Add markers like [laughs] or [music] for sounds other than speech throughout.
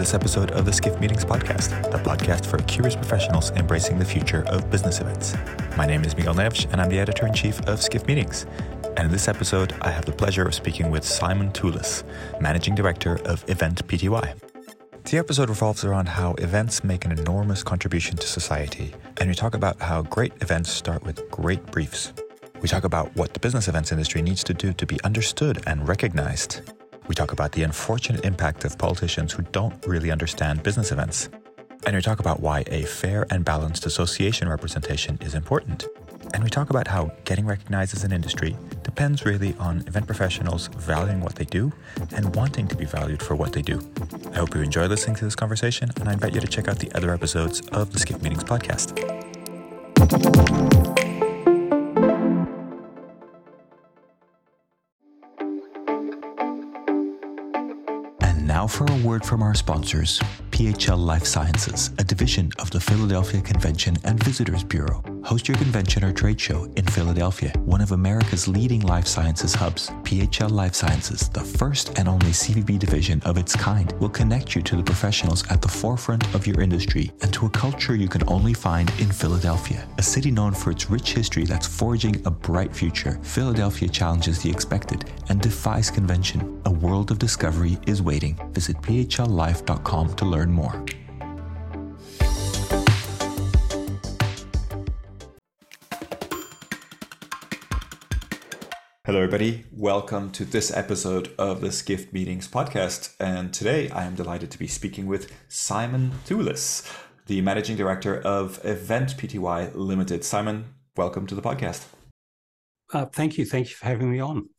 this episode of the Skift Meetings Podcast, the podcast for curious professionals embracing the future of business events. My name is Miguel Neves, and I'm the editor in chief of Skift Meetings. And in this episode, I have the pleasure of speaking with Simon Thewlis, Managing Director of Event PTY. The episode revolves around how events make an enormous contribution to society, and we talk about how great events start with great briefs. We talk about what the business events industry needs to do to be understood and recognized. We talk about the unfortunate impact of politicians who don't really understand business events. And we talk about why a fair and balanced association representation is important. And we talk about how getting recognized as an industry depends really on event professionals valuing what they do and wanting to be valued for what they do. I hope you enjoy listening to this conversation, and I invite you to check out the other episodes of the Skift Meetings podcast. Now, for a word from our sponsors PHL Life Sciences, a division of the Philadelphia Convention and Visitors Bureau. Host your convention or trade show in Philadelphia, one of America's leading life sciences hubs. PHL Life Sciences, the first and only CVB division of its kind, will connect you to the professionals at the forefront of your industry and to a culture you can only find in Philadelphia. A city known for its rich history that's forging a bright future, Philadelphia challenges the expected and defies convention. A world of discovery is waiting. Visit phlife.com to learn more. Hello, everybody. Welcome to this episode of the Skift Meetings podcast. And today I am delighted to be speaking with Simon Thewlis, the managing director of Event PTY Limited. Simon, welcome to the podcast. Uh, thank you. Thank you for having me on.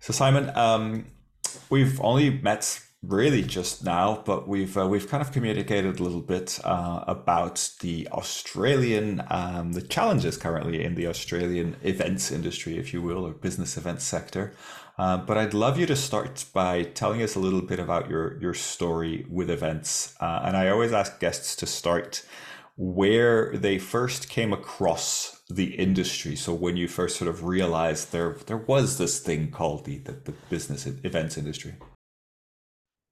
So, Simon, um, we've only met really just now, but we've uh, we've kind of communicated a little bit uh, about the Australian um, the challenges currently in the Australian events industry, if you will, or business events sector. Uh, but I'd love you to start by telling us a little bit about your your story with events. Uh, and I always ask guests to start where they first came across the industry. So when you first sort of realized there there was this thing called the the, the business events industry.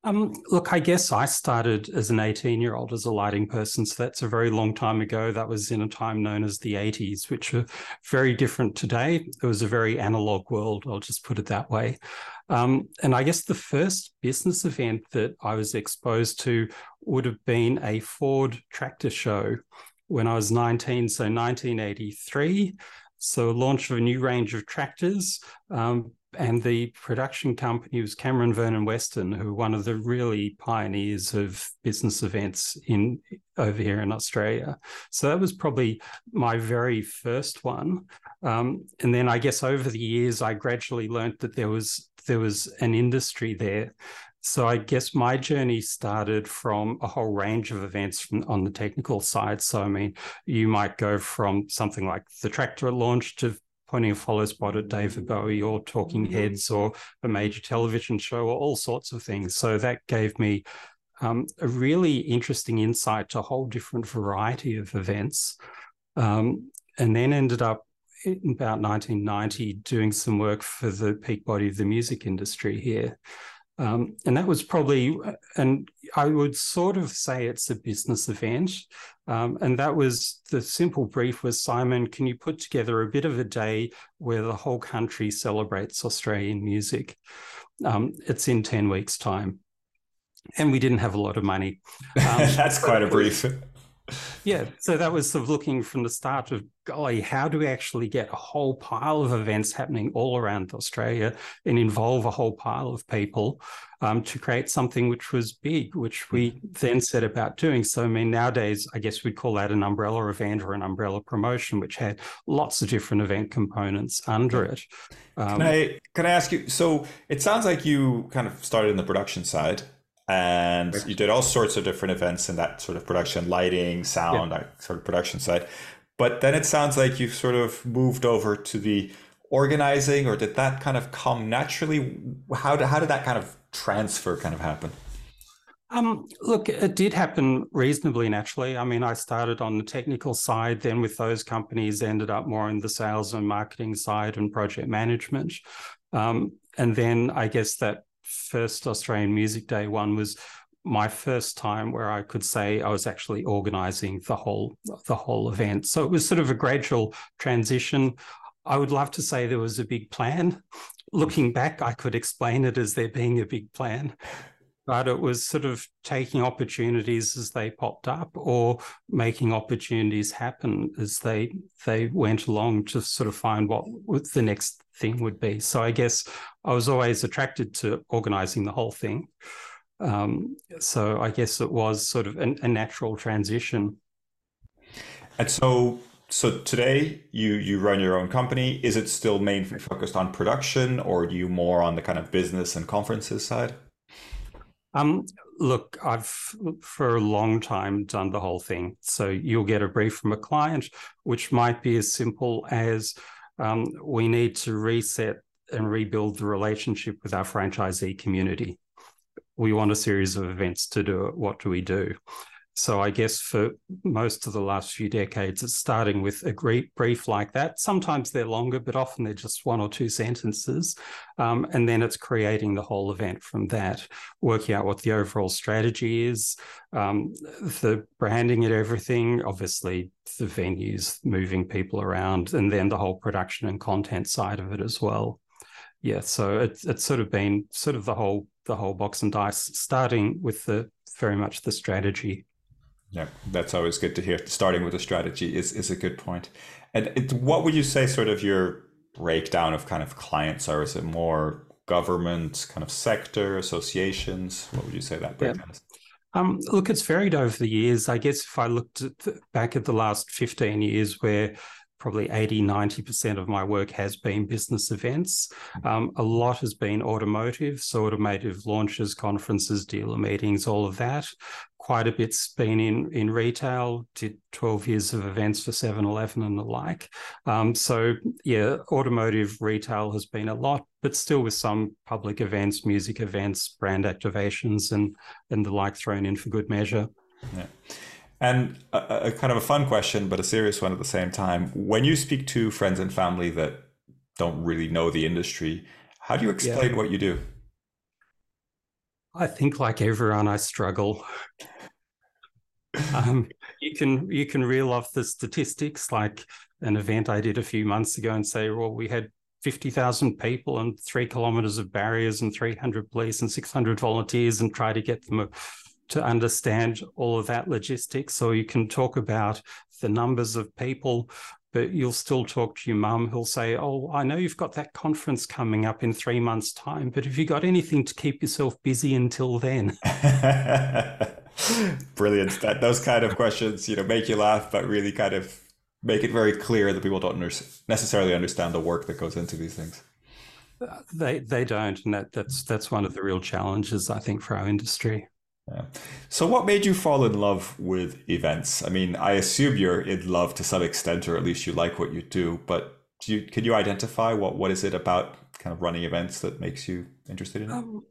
Um, look, I guess I started as an 18 year old as a lighting person. So that's a very long time ago. That was in a time known as the 80s, which are very different today. It was a very analog world. I'll just put it that way. Um, and I guess the first business event that I was exposed to would have been a Ford tractor show when I was 19. So 1983. So launch of a new range of tractors. Um, and the production company was Cameron Vernon Weston, who one of the really pioneers of business events in over here in Australia. So that was probably my very first one. Um, and then I guess over the years, I gradually learned that there was there was an industry there. So I guess my journey started from a whole range of events from, on the technical side. So I mean, you might go from something like the tractor launch to pointing a follow spot at David Bowie or Talking mm-hmm. Heads or a major television show or all sorts of things. So that gave me um, a really interesting insight to a whole different variety of events. Um, and then ended up in about 1990 doing some work for the peak body of the music industry here. Um, and that was probably, and I would sort of say it's a business event. Um, and that was the simple brief was Simon, can you put together a bit of a day where the whole country celebrates Australian music? Um, it's in 10 weeks' time. And we didn't have a lot of money. [laughs] Um, That's quite a brief yeah, so that was sort of looking from the start of golly, how do we actually get a whole pile of events happening all around Australia and involve a whole pile of people um, to create something which was big, which we mm-hmm. then set about doing. So, I mean, nowadays, I guess we'd call that an umbrella event or an umbrella promotion, which had lots of different event components under it. Um, can I can I ask you? So, it sounds like you kind of started in the production side and you did all sorts of different events in that sort of production lighting sound yeah. sort of production side but then it sounds like you sort of moved over to the organizing or did that kind of come naturally how did, how did that kind of transfer kind of happen um, look, it did happen reasonably naturally. I mean, I started on the technical side, then with those companies, ended up more in the sales and marketing side and project management. Um, and then I guess that first Australian Music Day one was my first time where I could say I was actually organizing the whole the whole event. So it was sort of a gradual transition. I would love to say there was a big plan. Looking back, I could explain it as there being a big plan but it was sort of taking opportunities as they popped up or making opportunities happen as they they went along to sort of find what, the next thing would be. So I guess I was always attracted to organizing the whole thing. Um, so I guess it was sort of an, a natural transition. And so so today you you run your own company. Is it still mainly focused on production or are you more on the kind of business and conferences side? Um, look, I've for a long time done the whole thing. So you'll get a brief from a client, which might be as simple as um, we need to reset and rebuild the relationship with our franchisee community. We want a series of events to do it. What do we do? So I guess for most of the last few decades, it's starting with a brief like that. Sometimes they're longer, but often they're just one or two sentences. Um, and then it's creating the whole event from that, working out what the overall strategy is, um, the branding and everything, obviously the venues, moving people around, and then the whole production and content side of it as well. Yeah, so it's it's sort of been sort of the whole the whole box and dice, starting with the very much the strategy yeah, that's always good to hear. Starting with a strategy is, is a good point. And it, what would you say sort of your breakdown of kind of clients are? Is it more government, kind of sector, associations? What would you say that breakdown yeah. is? Um, look, it's varied over the years. I guess if I looked at the, back at the last 15 years where probably 80, 90% of my work has been business events. Um, a lot has been automotive, so automotive launches, conferences, dealer meetings, all of that. Quite a bit's been in, in retail, did 12 years of events for 7 Eleven and the like. Um, so, yeah, automotive retail has been a lot, but still with some public events, music events, brand activations, and, and the like thrown in for good measure. Yeah. And a, a, kind of a fun question, but a serious one at the same time. When you speak to friends and family that don't really know the industry, how do you explain yeah. what you do? I think, like everyone, I struggle. um, you can you can reel off the statistics, like an event I did a few months ago, and say, well, we had 50,000 people and three kilometers of barriers and 300 police and 600 volunteers and try to get them to understand all of that logistics. So you can talk about the numbers of people, but you'll still talk to your mum who'll say, Oh, I know you've got that conference coming up in three months' time, but have you got anything to keep yourself busy until then? [laughs] Brilliant. That those kind of questions, you know, make you laugh, but really kind of make it very clear that people don't necessarily understand the work that goes into these things. They they don't, and that that's that's one of the real challenges I think for our industry. Yeah. So, what made you fall in love with events? I mean, I assume you're in love to some extent, or at least you like what you do. But do you, can you identify what what is it about kind of running events that makes you interested in it? Um,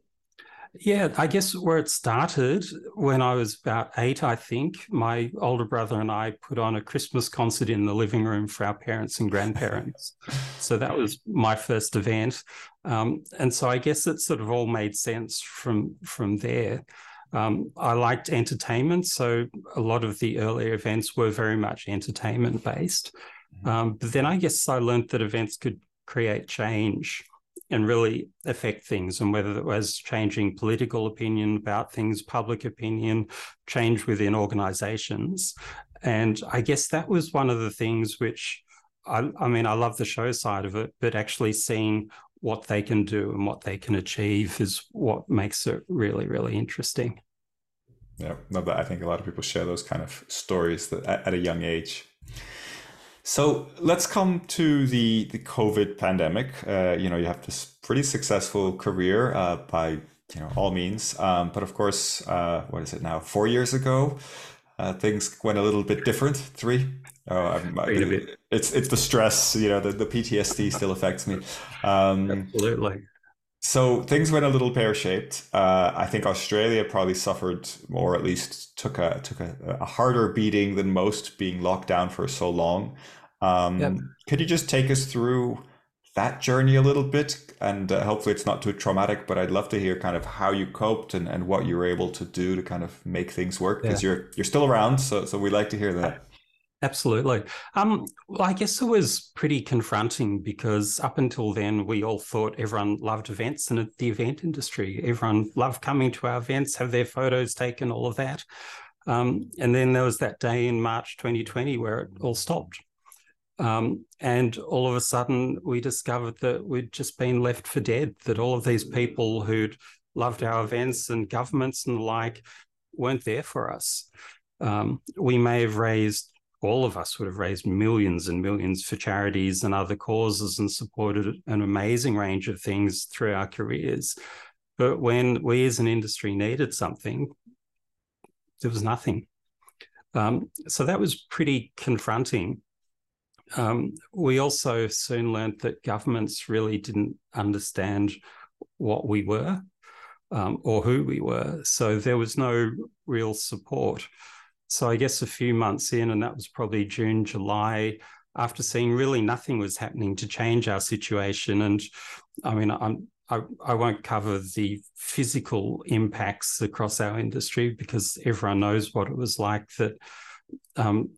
yeah, I guess where it started when I was about eight, I think my older brother and I put on a Christmas concert in the living room for our parents and grandparents. [laughs] so that was my first event, um, and so I guess it sort of all made sense from from there. Um, I liked entertainment, so a lot of the earlier events were very much entertainment based. Mm-hmm. Um, but then I guess I learned that events could create change and really affect things, and whether it was changing political opinion about things, public opinion, change within organizations. And I guess that was one of the things which I, I mean, I love the show side of it, but actually seeing what they can do and what they can achieve is what makes it really, really interesting. Yeah, no, but I think a lot of people share those kind of stories that at a young age. So let's come to the the COVID pandemic. Uh, you know, you have this pretty successful career uh, by you know all means, um, but of course, uh, what is it now? Four years ago, uh, things went a little bit different. Three. Oh, it's it's the stress. You know, the, the PTSD still affects me. Um, Absolutely. So things went a little pear shaped. Uh, I think Australia probably suffered, or at least took a took a, a harder beating than most, being locked down for so long. Um, yep. Could you just take us through that journey a little bit? And uh, hopefully it's not too traumatic, but I'd love to hear kind of how you coped and, and what you were able to do to kind of make things work because yeah. you're you're still around, so so we like to hear that. Absolutely. Um, well, I guess it was pretty confronting because up until then, we all thought everyone loved events and the event industry. Everyone loved coming to our events, have their photos taken, all of that. Um, and then there was that day in March 2020 where it all stopped. Um, and all of a sudden, we discovered that we'd just been left for dead, that all of these people who'd loved our events and governments and the like weren't there for us. Um, we may have raised, all of us would have raised millions and millions for charities and other causes and supported an amazing range of things through our careers. But when we as an industry needed something, there was nothing. Um, so that was pretty confronting. Um, we also soon learned that governments really didn't understand what we were um, or who we were. So there was no real support. So I guess a few months in, and that was probably June, July, after seeing really nothing was happening to change our situation. And I mean, I'm I, I, won't cover the physical impacts across our industry because everyone knows what it was like that um,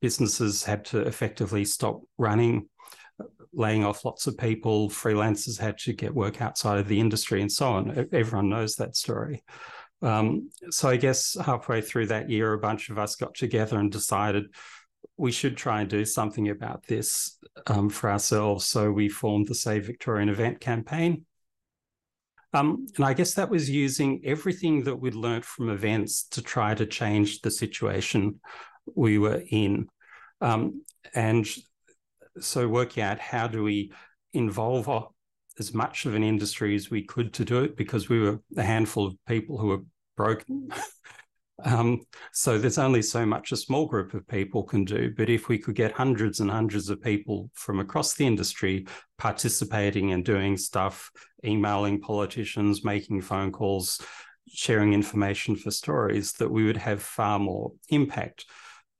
businesses had to effectively stop running, laying off lots of people, freelancers had to get work outside of the industry, and so on. Everyone knows that story. Um, so I guess halfway through that year, a bunch of us got together and decided we should try and do something about this um, for ourselves. So we formed the Save Victorian Event campaign. Um, and I guess that was using everything that we'd learned from events to try to change the situation we were in. Um, and so working out how do we involve as much of an industry as we could to do it because we were a handful of people who were broken. [laughs] um, so there's only so much a small group of people can do. But if we could get hundreds and hundreds of people from across the industry participating and doing stuff, emailing politicians, making phone calls, sharing information for stories, that we would have far more impact.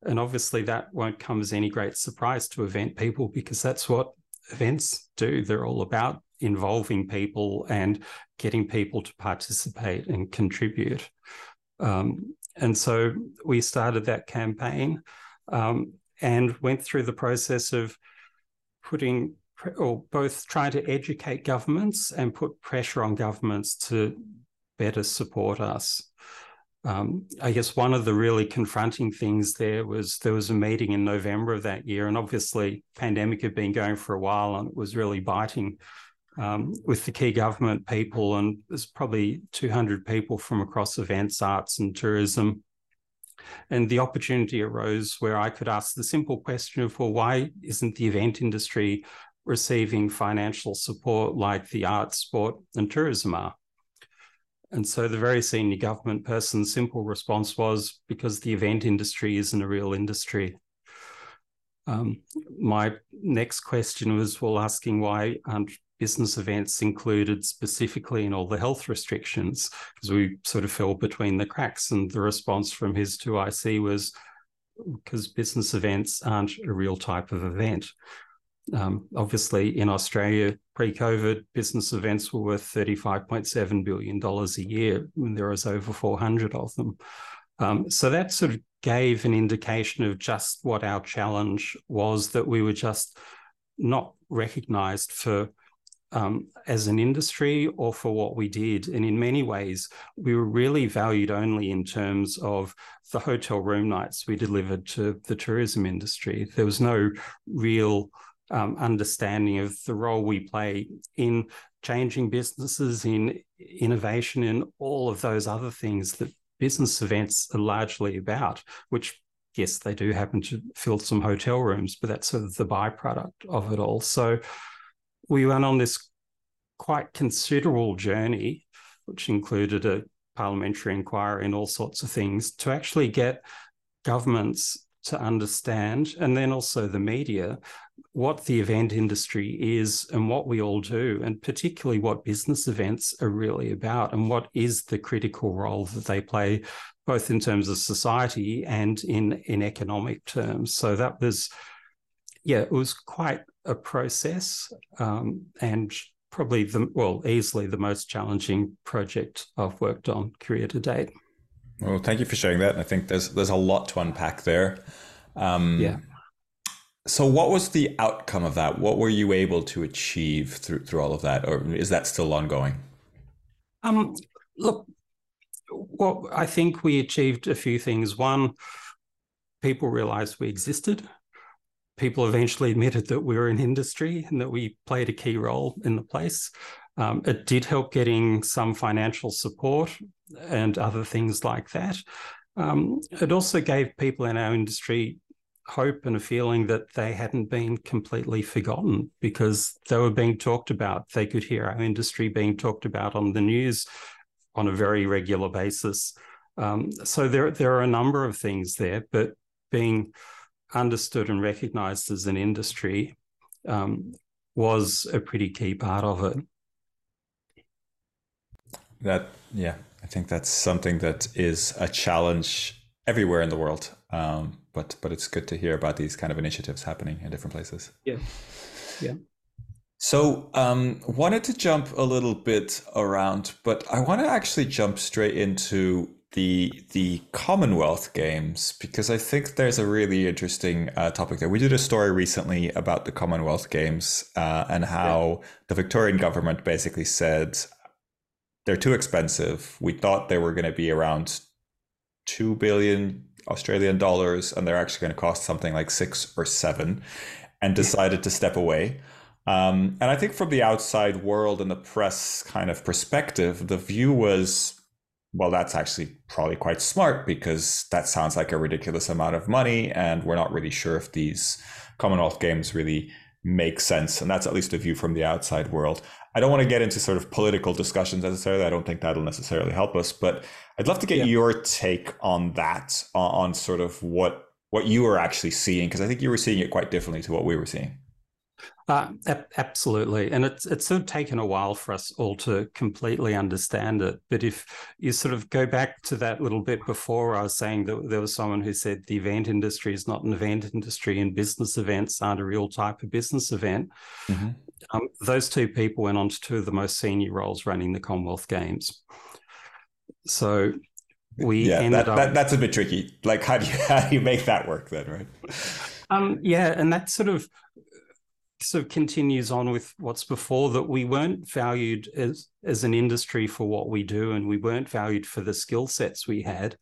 And obviously, that won't come as any great surprise to event people because that's what events do. They're all about involving people and getting people to participate and contribute. Um, and so we started that campaign um, and went through the process of putting or both trying to educate governments and put pressure on governments to better support us. Um, I guess one of the really confronting things there was there was a meeting in November of that year, and obviously pandemic had been going for a while, and it was really biting um, with the key government people, and there's probably 200 people from across events, arts, and tourism. And the opportunity arose where I could ask the simple question of, well, why isn't the event industry receiving financial support like the arts, sport, and tourism are? And so the very senior government person's simple response was because the event industry isn't a real industry. Um, my next question was, well, asking why aren't business events included specifically in all the health restrictions? Because we sort of fell between the cracks. And the response from his 2IC was, because business events aren't a real type of event. Um, obviously, in Australia, pre COVID, business events were worth $35.7 billion a year, and there was over 400 of them. Um, so that sort of gave an indication of just what our challenge was that we were just not recognized for um, as an industry or for what we did. And in many ways, we were really valued only in terms of the hotel room nights we delivered to the tourism industry. There was no real um, understanding of the role we play in changing businesses, in innovation, in all of those other things that business events are largely about, which yes, they do happen to fill some hotel rooms, but that's sort of the byproduct of it all. So we went on this quite considerable journey, which included a parliamentary inquiry and all sorts of things, to actually get governments to understand, and then also the media, what the event industry is and what we all do, and particularly what business events are really about and what is the critical role that they play, both in terms of society and in, in economic terms. So that was yeah, it was quite a process um, and probably the well easily the most challenging project I've worked on career to date. Well, thank you for sharing that. I think there's there's a lot to unpack there. Um, yeah. So, what was the outcome of that? What were you able to achieve through through all of that, or is that still ongoing? Um, look, well, I think we achieved a few things. One, people realized we existed. People eventually admitted that we were an industry and that we played a key role in the place. Um, it did help getting some financial support and other things like that. Um, it also gave people in our industry hope and a feeling that they hadn't been completely forgotten because they were being talked about. They could hear our industry being talked about on the news on a very regular basis. Um, so there, there are a number of things there, but being understood and recognized as an industry um, was a pretty key part of it. That, yeah, I think that's something that is a challenge everywhere in the world. Um, but but it's good to hear about these kind of initiatives happening in different places. Yeah, yeah. So, um, wanted to jump a little bit around, but I want to actually jump straight into the the Commonwealth Games because I think there's a really interesting uh, topic there. We did a story recently about the Commonwealth Games uh, and how yeah. the Victorian government basically said they're too expensive. We thought they were going to be around two billion Australian dollars, and they're actually going to cost something like six or seven, and decided to step away. Um, and I think from the outside world and the press kind of perspective, the view was, well, that's actually probably quite smart because that sounds like a ridiculous amount of money, and we're not really sure if these Commonwealth Games really make sense. And that's at least a view from the outside world. I don't want to get into sort of political discussions necessarily. I don't think that'll necessarily help us, but I'd love to get yeah. your take on that, on, on sort of what what you were actually seeing, because I think you were seeing it quite differently to what we were seeing. Uh, absolutely, and it's it's sort of taken a while for us all to completely understand it. But if you sort of go back to that little bit before, I was saying that there was someone who said the event industry is not an event industry, and business events aren't a real type of business event. Mm-hmm. Um, those two people went on to two of the most senior roles running the Commonwealth Games. So we yeah, that, that, that's a bit tricky. Like, how do you [laughs] how do you make that work then, right? Um, yeah, and that sort of sort of continues on with what's before that we weren't valued as as an industry for what we do, and we weren't valued for the skill sets we had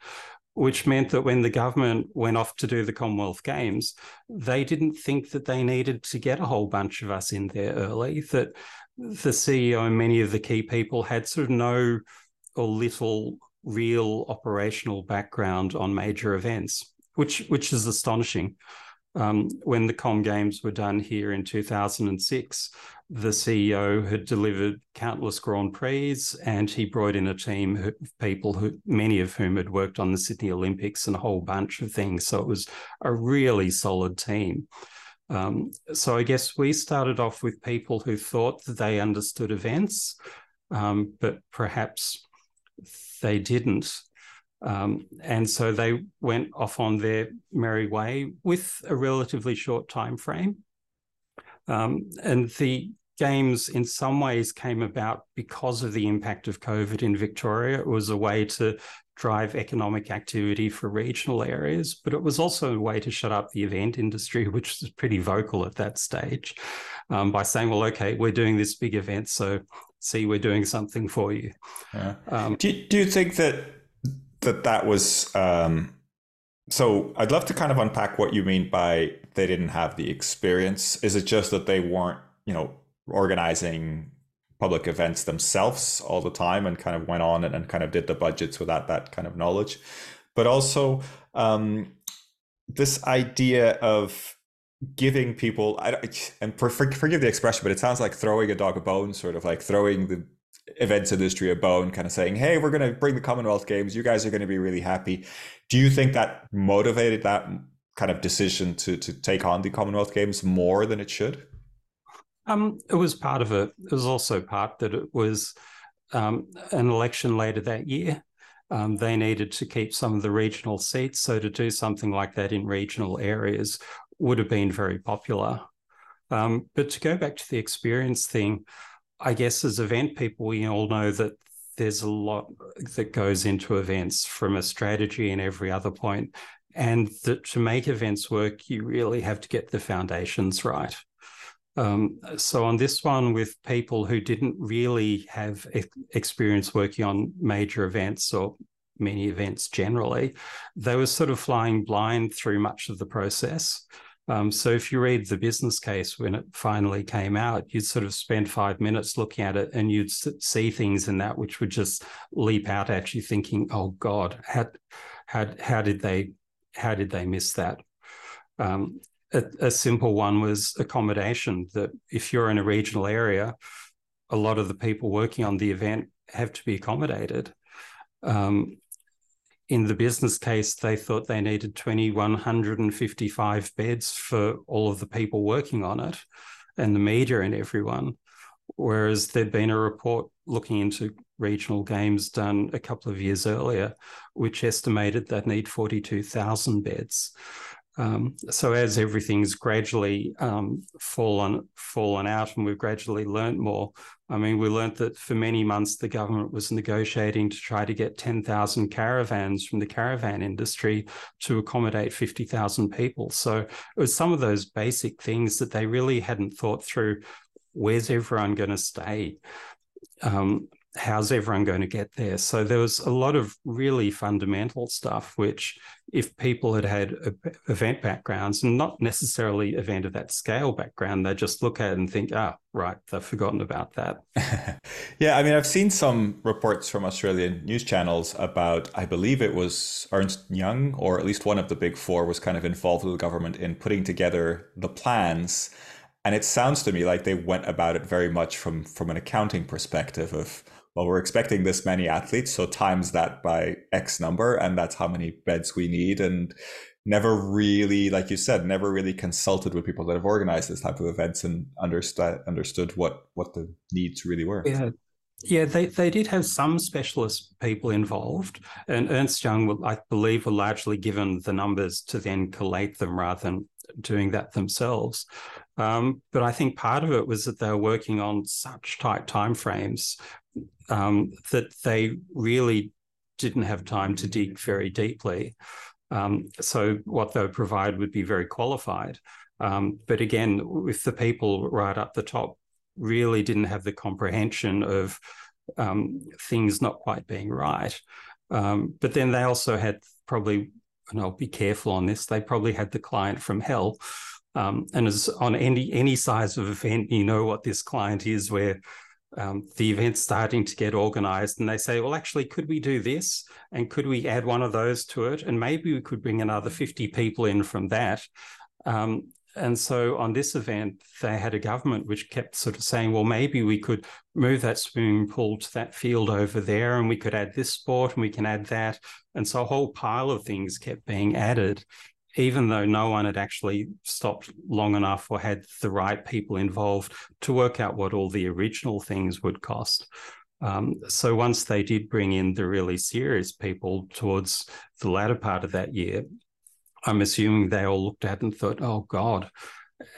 which meant that when the government went off to do the Commonwealth Games, they didn't think that they needed to get a whole bunch of us in there early, that the CEO and many of the key people had sort of no or little real operational background on major events, which which is astonishing. Um, when the Com Games were done here in 2006, the CEO had delivered countless Grand Prix, and he brought in a team of people who, many of whom had worked on the Sydney Olympics and a whole bunch of things. So it was a really solid team. Um, so I guess we started off with people who thought that they understood events, um, but perhaps they didn't. Um, and so they went off on their merry way with a relatively short time frame. Um, and the games, in some ways, came about because of the impact of COVID in Victoria. It was a way to drive economic activity for regional areas, but it was also a way to shut up the event industry, [laughs] which was pretty vocal at that stage, um, by saying, well, okay, we're doing this big event, so see, we're doing something for you. Yeah. Um, do, you, do you think that that, that was. Um so I'd love to kind of unpack what you mean by they didn't have the experience. Is it just that they weren't, you know, organizing public events themselves all the time and kind of went on and, and kind of did the budgets without that kind of knowledge? But also um, this idea of giving people, I, and for, forgive the expression, but it sounds like throwing a dog a bone, sort of like throwing the events industry a bone, kind of saying, "Hey, we're going to bring the Commonwealth Games. You guys are going to be really happy." Do you think that motivated that kind of decision to to take on the Commonwealth Games more than it should? Um, it was part of it. It was also part that it was um, an election later that year. Um, they needed to keep some of the regional seats. So to do something like that in regional areas would have been very popular. Um, but to go back to the experience thing, I guess as event people, we all know that there's a lot that goes into events from a strategy and every other point. And that to make events work, you really have to get the foundations right. Um, so on this one, with people who didn't really have experience working on major events or many events generally, they were sort of flying blind through much of the process. Um, so if you read the business case when it finally came out, you'd sort of spend five minutes looking at it and you'd see things in that which would just leap out at you, thinking, "Oh God, how how how did they how did they miss that?" Um, a, a simple one was accommodation. That if you're in a regional area, a lot of the people working on the event have to be accommodated. Um, in the business case, they thought they needed 2,155 beds for all of the people working on it and the media and everyone. Whereas there'd been a report looking into regional games done a couple of years earlier, which estimated they'd need 42,000 beds. Um, so as everything's gradually um, fallen fallen out, and we've gradually learnt more. I mean, we learnt that for many months the government was negotiating to try to get ten thousand caravans from the caravan industry to accommodate fifty thousand people. So it was some of those basic things that they really hadn't thought through. Where's everyone going to stay? Um, how's everyone going to get there? So there was a lot of really fundamental stuff, which if people had had event backgrounds and not necessarily event of that scale background, they just look at it and think, ah, oh, right, they've forgotten about that. [laughs] yeah, I mean, I've seen some reports from Australian news channels about, I believe it was Ernst Young, or at least one of the big four was kind of involved with the government in putting together the plans. And it sounds to me like they went about it very much from from an accounting perspective of well, we're expecting this many athletes, so times that by X number, and that's how many beds we need. And never really, like you said, never really consulted with people that have organized this type of events and understood understood what what the needs really were. Yeah. Yeah, they, they did have some specialist people involved, and Ernst Young, I believe, were largely given the numbers to then collate them rather than doing that themselves. Um, but I think part of it was that they were working on such tight timeframes um, that they really didn't have time to dig very deeply. Um, so what they would provide would be very qualified. Um, but again, if the people right up the top really didn't have the comprehension of um, things not quite being right, um, but then they also had probably, and I'll be careful on this, they probably had the client from hell. Um, and as on any any size of event, you know what this client is, where um, the event's starting to get organized and they say, well, actually, could we do this? And could we add one of those to it? And maybe we could bring another 50 people in from that. Um, and so on this event, they had a government which kept sort of saying, well, maybe we could move that swimming pool to that field over there and we could add this sport and we can add that. And so a whole pile of things kept being added even though no one had actually stopped long enough or had the right people involved to work out what all the original things would cost. Um, so once they did bring in the really serious people towards the latter part of that year, I'm assuming they all looked at and thought, "Oh God,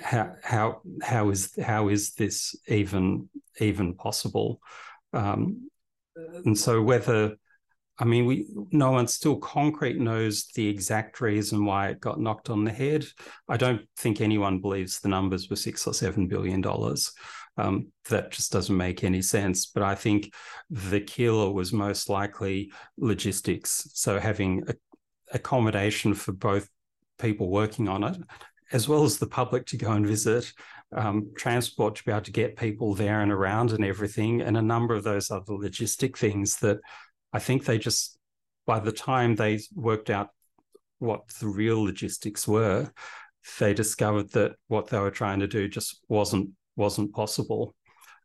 how how how is how is this even even possible?" Um, and so whether I mean, we no one still concrete knows the exact reason why it got knocked on the head. I don't think anyone believes the numbers were six or seven billion dollars. Um, that just doesn't make any sense. But I think the killer was most likely logistics. So having a, accommodation for both people working on it, as well as the public to go and visit, um, transport to be able to get people there and around and everything, and a number of those other logistic things that I think they just, by the time they worked out what the real logistics were, they discovered that what they were trying to do just wasn't wasn't possible.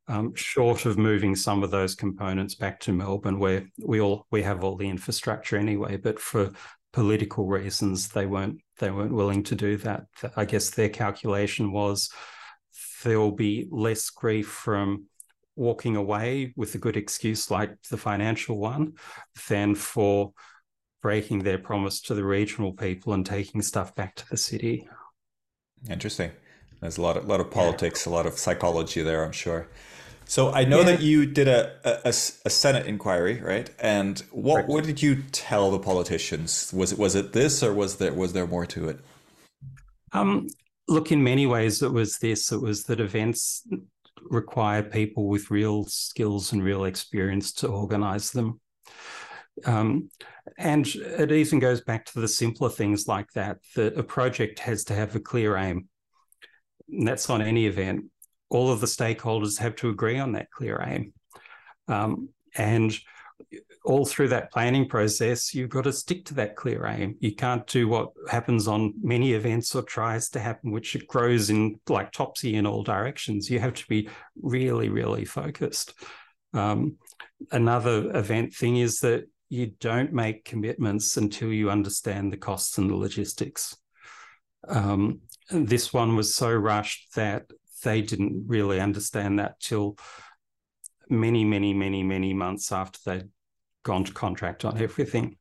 Um, short of moving some of those components back to Melbourne, where we all we have all the infrastructure anyway, but for political reasons, they weren't they weren't willing to do that. I guess their calculation was there will be less grief from walking away with a good excuse like the financial one than for breaking their promise to the regional people and taking stuff back to the city. Interesting. There's a lot of lot of politics, yeah. a lot of psychology there, I'm sure. So I know yeah. that you did a, a, a Senate inquiry, right? And what right. what did you tell the politicians? Was it was it this, or was there was there more to it? Um, look, in many ways, it was this. It was that events require people with real skills and real experience to organize them. Um, and it even goes back to the simpler things like that, that a project has to have a clear aim. And that's on any event. All of the stakeholders have to agree on that clear aim. Um, and all through that planning process, you've got to stick to that clear aim. You can't do what happens on many events or tries to happen, which it grows in like topsy in all directions. You have to be really, really focused. Um, another event thing is that you don't make commitments until you understand the costs and the logistics. Um, this one was so rushed that they didn't really understand that till many, many, many, many months after they'd gone to contract on everything.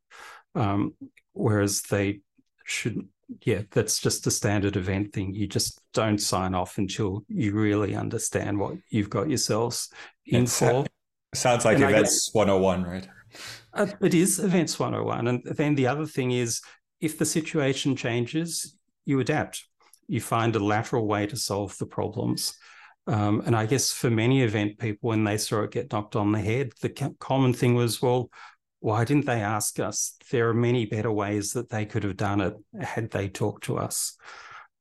Um, whereas they should, yeah, that's just a standard event thing. You just don't sign off until you really understand what you've got yourselves in it's, for. Sounds like and events guess, 101, right? Uh, it is events 101. And then the other thing is if the situation changes, you adapt. You find a lateral way to solve the problems. Um, and I guess for many event people, when they saw it get knocked on the head, the common thing was, well, why didn't they ask us? There are many better ways that they could have done it had they talked to us.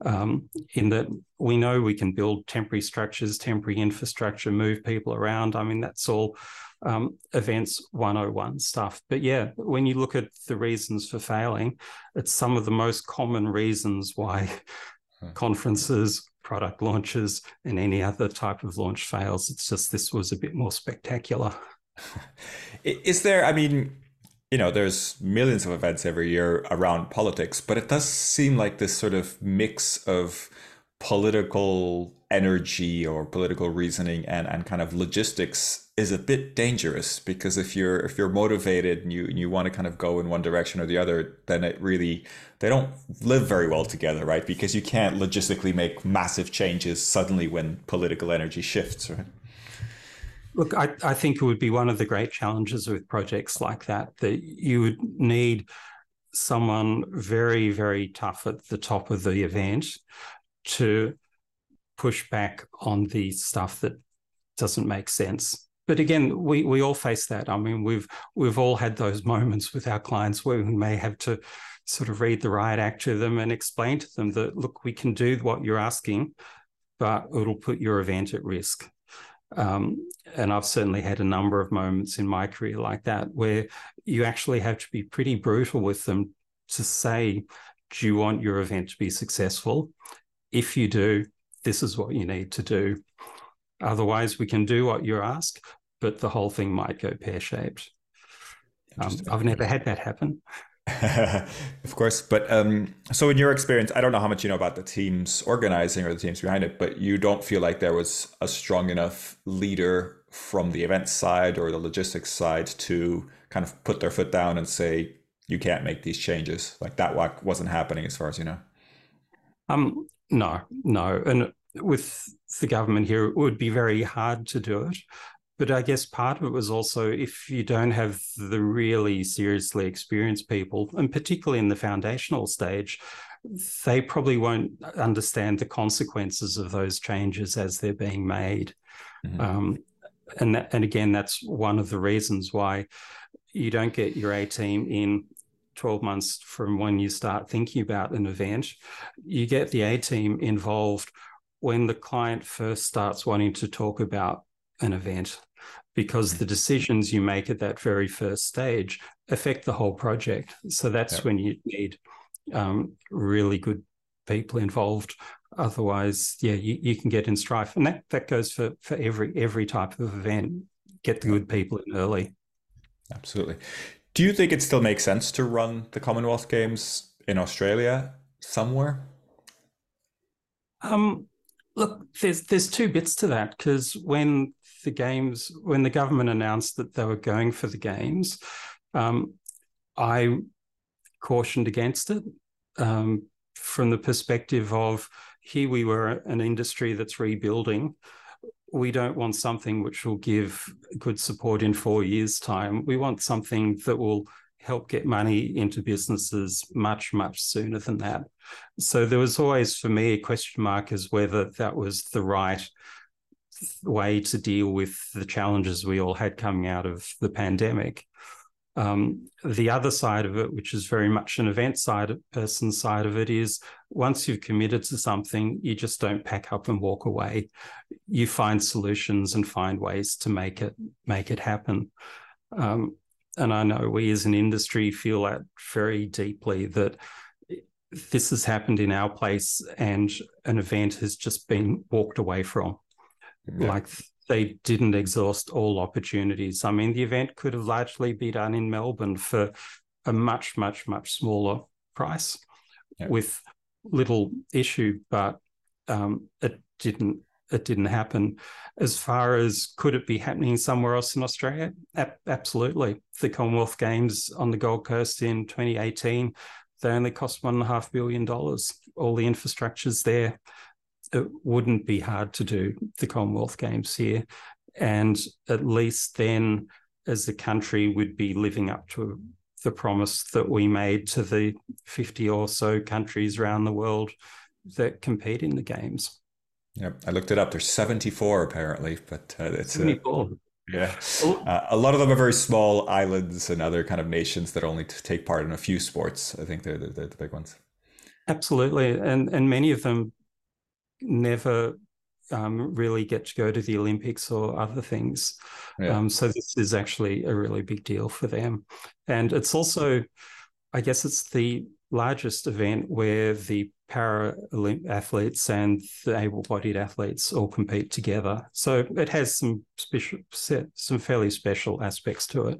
Um, in that we know we can build temporary structures, temporary infrastructure, move people around. I mean, that's all um, events 101 stuff. But yeah, when you look at the reasons for failing, it's some of the most common reasons why hmm. conferences product launches and any other type of launch fails. It's just this was a bit more spectacular. [laughs] Is there, I mean, you know, there's millions of events every year around politics, but it does seem like this sort of mix of political energy or political reasoning and, and kind of logistics is a bit dangerous because if you're if you're motivated and you and you want to kind of go in one direction or the other then it really they don't live very well together right? Because you can't logistically make massive changes suddenly when political energy shifts right? Look I, I think it would be one of the great challenges with projects like that that you would need someone very very tough at the top of the event to push back on the stuff that doesn't make sense. But again, we we all face that. I mean, we've we've all had those [laughs] moments with our clients where we may have to sort of read the riot act to them and explain to them that look, we can do what you're asking, but it'll put your event at risk. Um, and I've certainly had a number of moments in my career like that where you actually have to be pretty brutal with them to say, do you want your event to be successful? If you do, this is what you need to do. Otherwise, we can do what you ask, but the whole thing might go pear shaped. Um, I've never had that happen. [laughs] of course, but um, so in your experience, I don't know how much you know about the teams organizing or the teams behind it, but you don't feel like there was a strong enough leader from the event side or the logistics side to kind of put their foot down and say you can't make these changes. Like that wasn't happening, as far as you know. Um, no, no. And with the government here, it would be very hard to do it. But I guess part of it was also if you don't have the really seriously experienced people, and particularly in the foundational stage, they probably won't understand the consequences of those changes as they're being made. Mm-hmm. Um, and that, and again, that's one of the reasons why you don't get your A team in 12 months from when you start thinking about an event, you get the A team involved when the client first starts wanting to talk about an event because the decisions you make at that very first stage affect the whole project. So that's when you need um, really good people involved. Otherwise, yeah, you, you can get in strife. And that, that goes for, for every every type of event. Get the good people in early. Absolutely. Do you think it still makes sense to run the Commonwealth Games in Australia somewhere? Um, look, there's there's two bits to that because when the games, when the government announced that they were going for the games, um, I cautioned against it um, from the perspective of here we were an industry that's rebuilding. We don't want something which will give good support in four years' time. We want something that will help get money into businesses much, much sooner than that. So there was always, for me, a question mark as whether that was the right way to deal with the challenges we all had coming out of the pandemic. Um, the other side of it, which is very much an event side person side of it, is once you've committed to something, you just don't pack up and walk away. You find solutions and find ways to make it make it happen. Um, and I know we as an industry feel that very deeply that this has happened in our place and an event has just been walked away from. Yeah. Like they didn't exhaust all opportunities. I mean, the event could have largely be done in Melbourne for a much, much, much smaller price yeah. with little issue, but um, it didn't. It didn't happen. As far as could it be happening somewhere else in Australia? A- absolutely. The Commonwealth Games on the Gold Coast in 2018, they only cost one and a half billion dollars. All the infrastructure's there it wouldn't be hard to do the Commonwealth Games here. And at least then, as a country, we'd be living up to the promise that we made to the 50 or so countries around the world that compete in the games. Yeah, I looked it up. There's 74 apparently, but uh, it's 74. Uh, yeah, uh, a lot of them are very small islands and other kind of nations that only take part in a few sports. I think they're, they're the big ones. Absolutely, and and many of them never um, really get to go to the Olympics or other things. Yeah. Um, so this is actually a really big deal for them. And it's also, I guess it's the largest event where the para Olymp athletes and the able-bodied athletes all compete together. So it has some special, some fairly special aspects to it.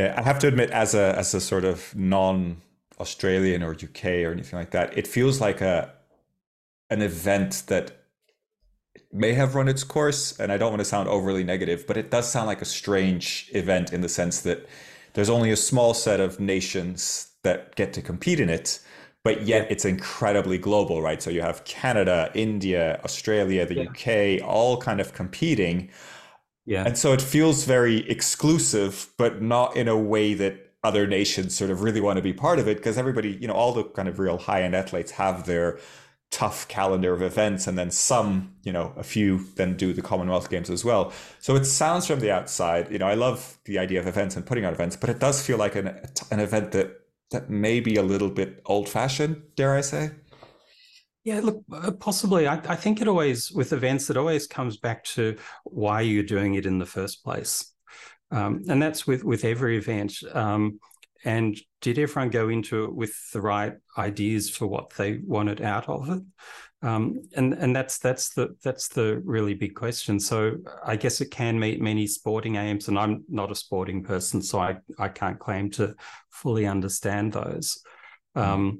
Yeah, I have to admit, as a as a sort of non Australian or UK or anything like that, it feels like a an event that may have run its course. And I don't want to sound overly negative, but it does sound like a strange event in the sense that there's only a small set of nations that get to compete in it, but yet it's incredibly global, right? So you have Canada, India, Australia, the yeah. UK, all kind of competing. Yeah. And so it feels very exclusive, but not in a way that other nations sort of really want to be part of it because everybody, you know, all the kind of real high end athletes have their tough calendar of events and then some, you know, a few then do the Commonwealth Games as well. So it sounds from the outside, you know, I love the idea of events and putting on events, but it does feel like an an event that that may be a little bit old fashioned, dare I say? Yeah, look, uh, possibly. I, I, think it always, with events, it always comes back to why you're doing it in the first place. Um, and that's with, with every event. Um, and did everyone go into it with the right ideas for what they wanted out of it? Um, and and that's that's the that's the really big question. So I guess it can meet many sporting aims, and I'm not a sporting person, so I I can't claim to fully understand those. Mm.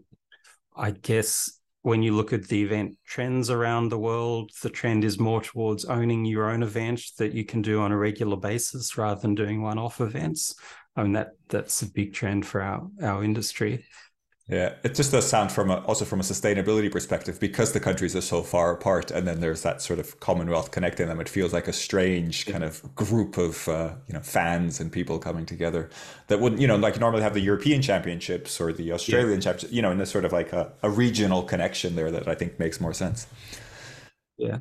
I guess when you look at the event trends around the world, the trend is more towards owning your own event that you can do on a regular basis rather than doing one-off events. I mean that that's a big trend for our our industry. Yeah, it just does sound from a, also from a sustainability perspective because the countries are so far apart, and then there's that sort of Commonwealth connecting them. It feels like a strange kind of group of uh, you know fans and people coming together that wouldn't you know like normally have the European Championships or the Australian yeah. Championships, you know, in this sort of like a, a, regional connection there that I think makes more sense. Yeah,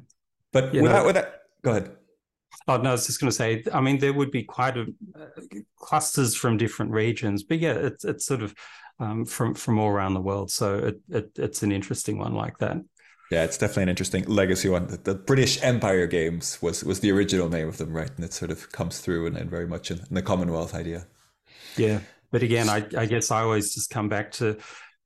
but without, without, go ahead. Oh no, I was just going to say. I mean, there would be quite a uh, clusters from different regions, but yeah, it's it's sort of um, from from all around the world. So it, it, it's an interesting one like that. Yeah, it's definitely an interesting legacy one. The, British Empire Games was was the original name of them, right? And it sort of comes through and, and very much in, in, the Commonwealth idea. Yeah. But again, I, I guess I always just come back to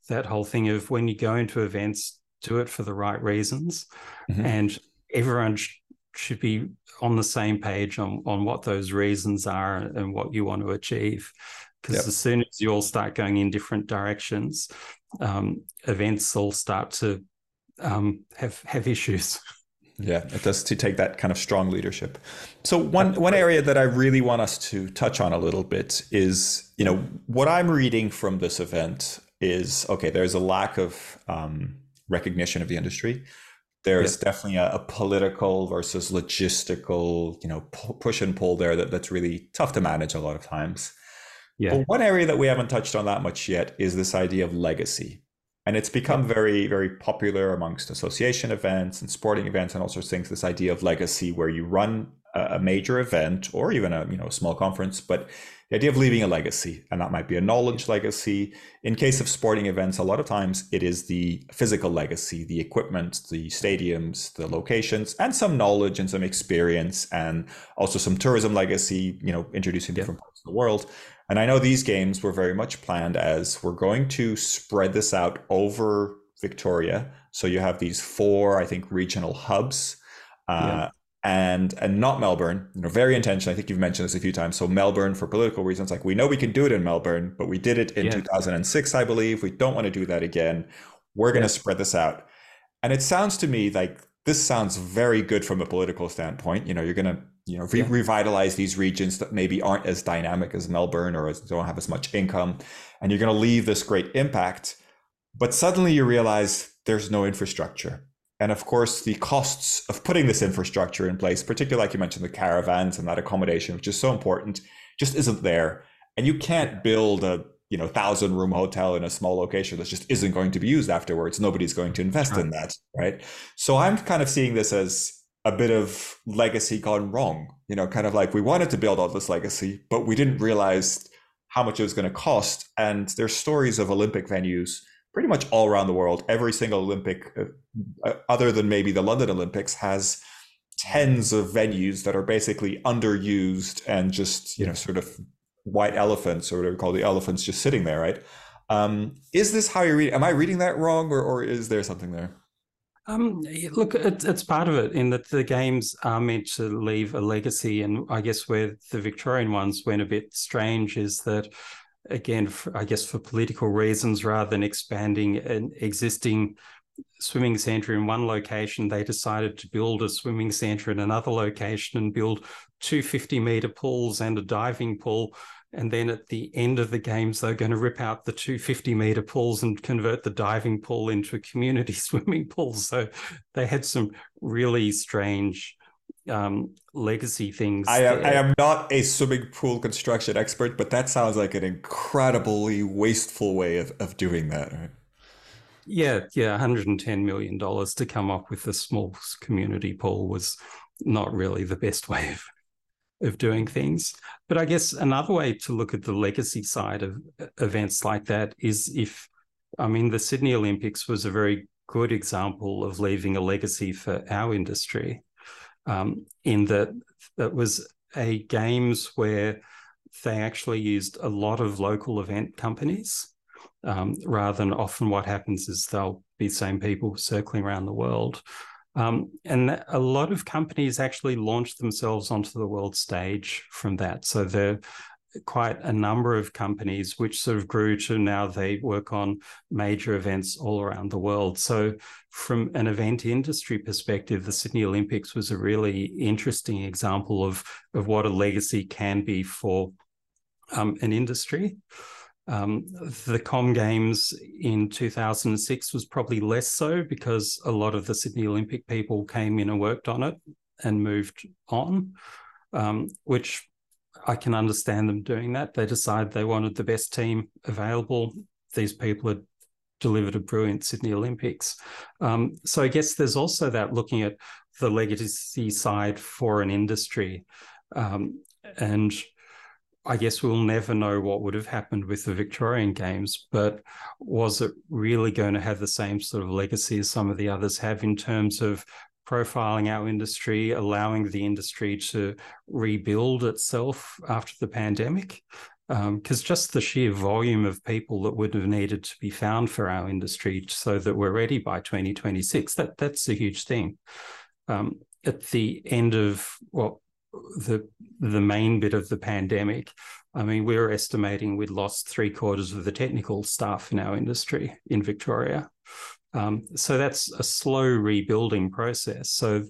that whole thing of when you go into events, do it for the right reasons. Mm-hmm. And everyone sh- should be on the same page on, on what those reasons are and what you want to achieve. Because yep. as soon as you all start going in different directions, um, events all start to um, have have issues. [laughs] Yeah, it does to take that kind of strong leadership. So one one area that I really want us to touch on a little bit is, you know, what I'm reading from this event is okay. There's a lack of um, recognition of the industry. There's yeah. definitely a, a, political versus logistical, you know, push and pull there that, that's really tough to manage a lot of times. Yeah. But one area that we haven't touched on that much yet is this idea of legacy. And it's become very, very popular amongst association events and sporting events and all sorts of things. This idea of legacy, where you run a major event or even a you know a small conference, but the idea of leaving a legacy, and that might be a knowledge legacy. In case of sporting events, a lot of times it is the physical legacy, the equipment, the stadiums, the locations, and some knowledge and some experience, and also some tourism legacy. You know, introducing different parts of the world. And I know these games were very much planned as we're going to spread this out over Victoria. So you have these four, I think, regional hubs. Uh, yeah. And and not Melbourne, you know, very intentional. I think you've mentioned this a few times. So Melbourne, for political reasons, like we know we can do it in Melbourne, but we did it in yeah. 2006, I believe. We don't want to do that again. We're going to yeah. spread this out. And it sounds to me like this sounds very good from a political standpoint. You know, you're going to you know re- yeah. revitalize these regions that maybe aren't as dynamic as Melbourne or as, don't have as much income, and you're going to leave this great impact. But suddenly you realize there's no infrastructure. And of course, the costs of putting this infrastructure in place, particularly like you mentioned, the caravans and that accommodation, which is so important, just isn't there. And you can't build a you know thousand room hotel in a small location that just isn't going to be used afterwards. Nobody's going to invest in that, right? So I'm kind of seeing this as a bit of legacy gone wrong. You know, kind of like we wanted to build all this legacy, but we didn't realize how much it was going to cost. And there's stories of Olympic venues pretty much all around the world. Every single Olympic, uh, uh, other than maybe the London Olympics, has tens of venues that are basically underused and just you know sort of white elephants or whatever we call the elephants just sitting there, right? Um, is this how you read? Am I reading that wrong, or or is there something there? Um, look, it, it's part of it in that the games are meant to leave a legacy, and I guess where the Victorian ones went a bit strange is that, again, for, I guess for political reasons, rather than expanding an existing swimming centre in one location, they decided to build a swimming centre in another location and build two 50 metre pools and a diving pool and then at the end of the games, they're going to rip out the two 50 meter pools and convert the diving pool into a community [laughs] swimming pool. So they had some really strange um, legacy things. I am, I am not a swimming pool construction expert, but that sounds like an incredibly wasteful way of, of doing that. Right? Yeah, yeah, 110 million dollars to come up with a small community pool was not really the best way of of doing things. But I guess another way to look at the legacy side of events like that is if, I mean, the Sydney Olympics was a very good example of leaving a legacy for our industry, um, in that it was a games where they actually used a lot of local event companies. Um, rather than often what happens is they'll be the same people circling around the world. Um, and a lot of companies actually launched themselves onto the world stage from that. So there are quite a number of companies which sort of grew to now they work on major events all around the world. So from an event industry perspective, the Sydney Olympics was a really interesting example of, of what a legacy can be for um, an industry. Um, the Com Games in 2006 was probably less so because a lot of the Sydney Olympic people came in and worked on it and moved on, um, which I can understand them doing that. They decided they wanted the best team available. These people had delivered a brilliant Sydney Olympics. Um, so I guess there's also that looking at the legacy side for an industry. Um, and I guess we'll never know what would have happened with the Victorian Games, but was it really going to have the same sort of legacy as some of the others have in terms of profiling our industry, allowing the industry to rebuild itself after the pandemic? because um, just the sheer volume of people that would have needed to be found for our industry so that we're ready by 2026 that that's a huge thing um, at the end of well the the main bit of the pandemic i mean we were estimating we'd lost three quarters of the technical staff in our industry in victoria um, so that's a slow rebuilding process so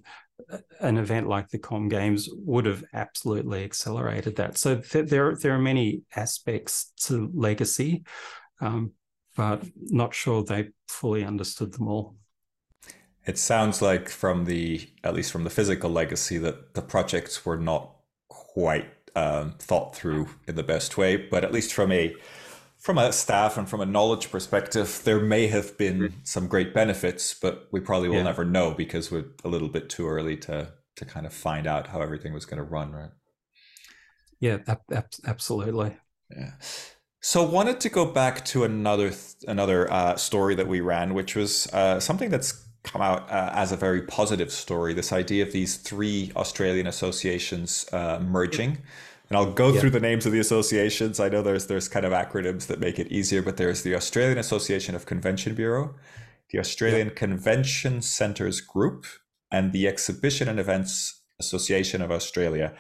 an event like the Com Games would have absolutely accelerated that. So th- there, there are many aspects to legacy, um, but not sure they fully understood them all. It sounds like from the at least from the physical legacy that the projects were not quite um, thought through in the best way, but at least from a from a staff and from a knowledge perspective, there may have been mm-hmm. some great benefits, but we probably will yeah. never know because we're a little bit too early to to kind of find out how everything was going to run, right? Yeah, absolutely. Yeah. So wanted to go back to another another uh, story that we ran, which was uh, something that's come out uh, as a very positive story. This idea of these three Australian associations uh, merging. And I'll go yeah. through the names of the associations. I know there's there's kind of acronyms that make it easier, but there's the Australian Association of Convention Bureau, the Australian yeah. Convention Centres Group, and the Exhibition and Events Association of Australia.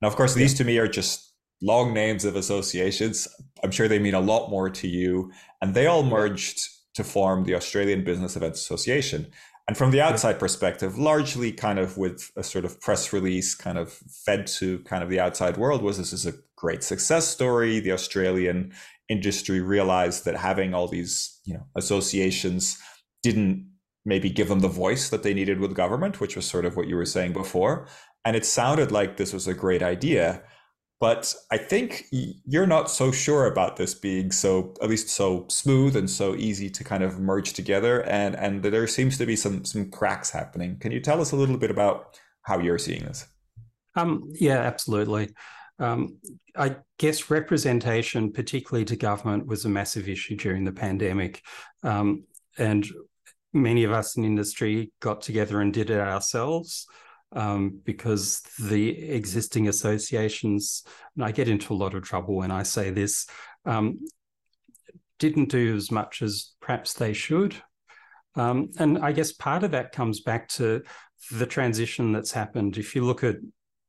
Now, of course, these yeah. to me are just long names of associations. I'm sure they mean a lot more to you, and they all merged to form the Australian Business Events Association. And from the outside perspective, largely kind of with a sort of press release kind of fed to kind of the outside world was this is a great success story. The Australian industry realized that having all these, you know, associations didn't maybe give them the voice that they needed with government, which was sort of what you were saying before. And it sounded like this was a great idea. But I think you're not so sure about this being so, at least so smooth and so easy to kind of merge together. And and there seems to be some some cracks happening. Can you tell us a little bit about how you're seeing this? Um, yeah, absolutely. Um, I guess representation, particularly to government, was a massive issue during the pandemic. Um, and many of us in industry got together and did it ourselves um, because the existing associations, and I get into a lot of trouble when I say this, um, didn't do as much as perhaps they should. Um, and I guess part of that comes back to the transition that's happened. If you look at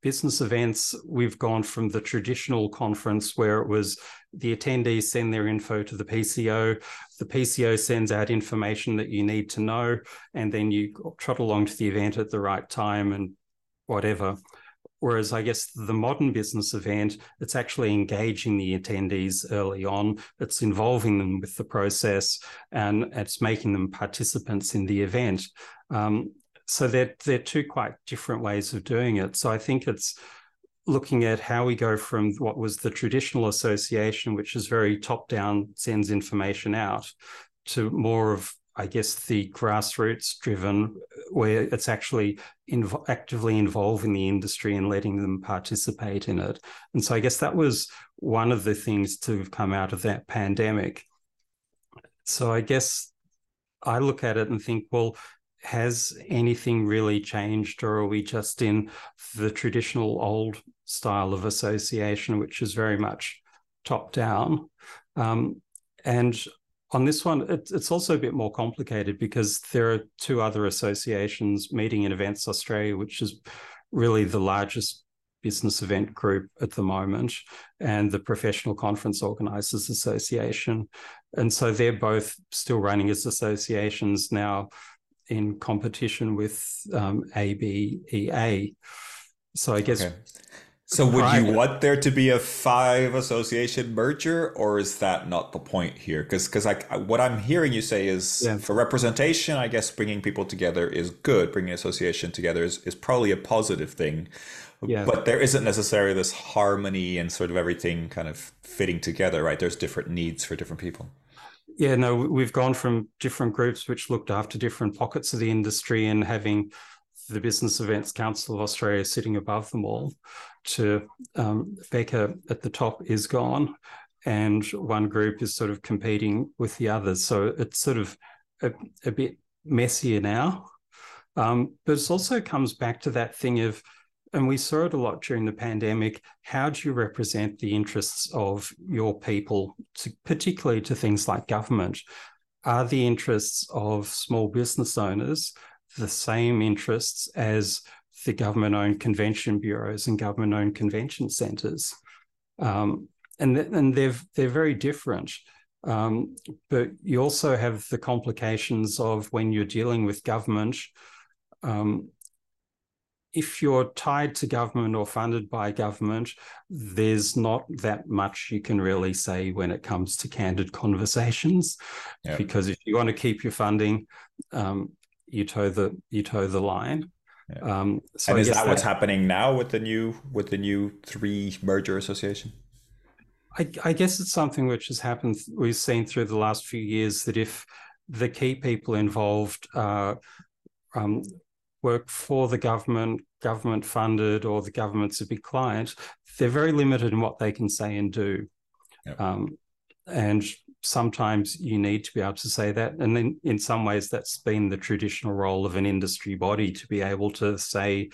business events, we've gone from the traditional conference where it was the attendees send their info to the PCO, the PCO sends out information that you need to know, and then you trot along to the event at the right time and whatever. Whereas I guess the modern business event, it's actually engaging the attendees early on. It's involving them with the process and it's making them participants in the event. Um, so they're, they're two quite different ways of doing it. So I think it's looking at how we go from what was the traditional association, which is very top down, sends information out, to more of I guess the grassroots driven, where it's actually inv- actively involving the industry and letting them participate in it. And so I guess that was one of the things to have come out of that pandemic. So I guess I look at it and think, well, has anything really changed, or are we just in the traditional old style of association, which is very much top down? Um, and on this one, it, it's also a bit more complicated because there are two other associations, Meeting and Events Australia, which is really the largest business event group at the moment, and the Professional Conference Organisers Association. And so they're both still running as associations now in competition with um, ABEA. So I guess. Okay. So would you want there to be a five association merger, or is that not the point here? Because because like what I'm hearing you say is yeah. for representation, I guess bringing people together is good. Bringing association together is, is probably a positive thing. Yeah. But there isn't necessarily this harmony and sort of everything kind of fitting together, right? There's different needs for different people. Yeah, no, we've gone from different groups which looked after different pockets of the industry and having the Business Events Council of Australia sitting above them all to um, BECA at the top is gone, and one group is sort of competing with the others. So it's sort of a, a bit messier now. Um, but it also comes back to that thing of and we saw it a lot during the pandemic. How do you represent the interests of your people, to, particularly to things like government? Are the interests of small business owners the same interests as the government owned convention bureaus and government owned convention centres? Um, and, th- and they're, they're very different. Um, but you also have the complications of when you're dealing with government. Um, if you're tied to government or funded by government, there's not that much you can really say when it comes to candid [laughs] conversations, yeah. because if you want to keep your funding, um, you toe the you toe the line. Yeah. Um, so and is that, that what's happening now with the new with the new three merger association? I, I guess it's something which has happened. We've seen through the last few years that if the key people involved are um, work for the government, government funded, or the government's a big client, they're very limited in what they can say and do. Yep. Um, and sometimes you need to be able to say that. And then in some ways, that's been the traditional role of an industry body to be able to say,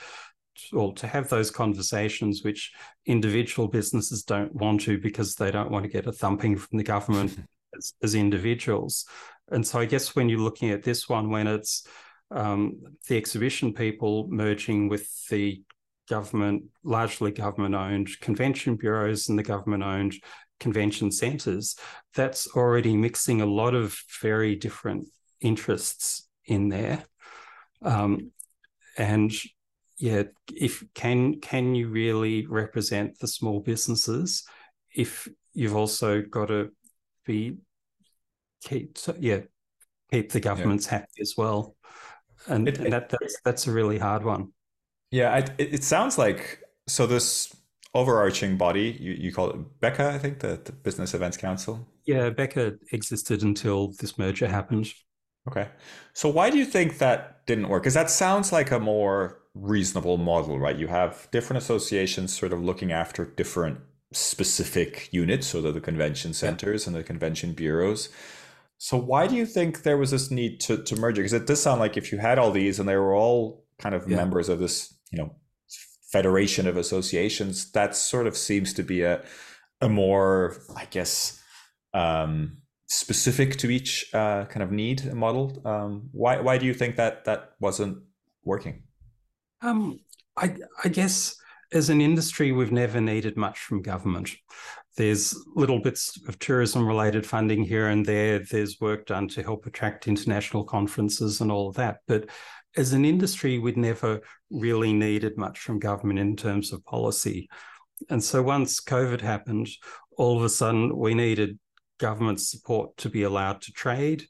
or to have those conversations which individual businesses don't want to because they don't want to get a thumping from the government [laughs] as, as individuals. And so I guess when you're looking at this one, when it's um, the exhibition people merging with the government, largely government owned convention bureaus and the government owned convention centres, that's already mixing a lot of very different interests in there. Um, and yeah, if can can you really represent the small businesses if you've also got to be keep yeah keep the governments yeah. happy as well and, it, and that that's that's a really hard one. Yeah, I, it, it sounds like so. This overarching body, you, you call it BECA, I think, the, the Business Events Council. Yeah, BECA existed until this merger happened. Okay, so why do you think that didn't work? Because that sounds like a more reasonable model, right? You have different associations sort of looking after different specific units, so that the convention centers yeah. and the convention bureaus. So why do you think there was this need to, to merge it? Because it does sound like if you had all these and they were all kind of yeah. members of this, you know, federation of associations, that sort of seems to be a a more, I guess, um, specific to each uh, kind of need model. Um, why why do you think that that wasn't working? Um, I I guess as an industry, we've never needed much from government. There's little bits of tourism related funding here and there. There's work done to help attract international conferences and all of that. But as an industry, we'd never really needed much from government in terms of policy. And so once COVID happened, all of a sudden we needed government support to be allowed to trade,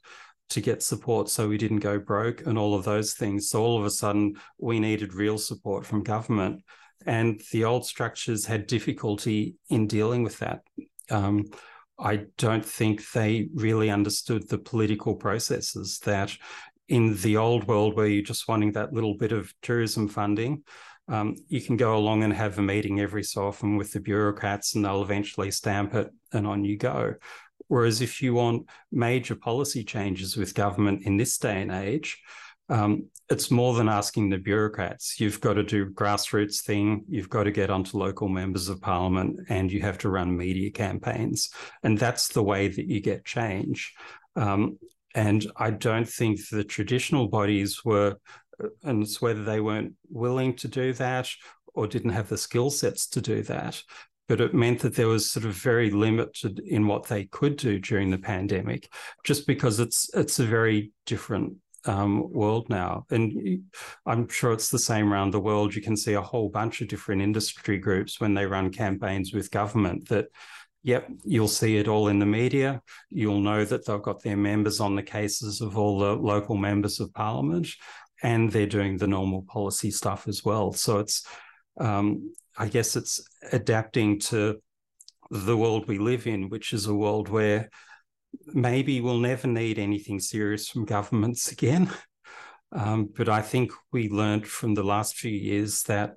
to get support so we didn't go broke, and all of those things. So all of a sudden we needed real support from government and the old structures had difficulty in dealing with that. Um, I don't think they really understood the political processes that in the old world where you're just wanting that little bit of tourism funding, um, you can go along and have a meeting every so often with the bureaucrats and they'll eventually stamp it and on you go. Whereas if you want major policy changes with government in this day and age, um, it's more than asking the bureaucrats. You've got to do grassroots thing. You've got to get onto local members of parliament, and you have to run media campaigns. And that's the way that you get change. Um, and I don't think the traditional bodies were, and it's whether they weren't willing to do that or didn't have the skill sets to do that. But it meant that there was sort of very limited in what they could do during the pandemic, just because it's it's a very different um, world now. And I'm sure it's the same around the world. You can see a whole bunch of different industry groups when they run campaigns with government that, yep, you'll see it all in the media. You'll know that they've got their members on the cases of all the local members of parliament and they're doing the normal policy stuff as well. So it's, um, I guess it's adapting to the world we live in, which is a world where maybe we'll never need anything serious from governments again. [laughs] Um, but I think we learned from the last few years that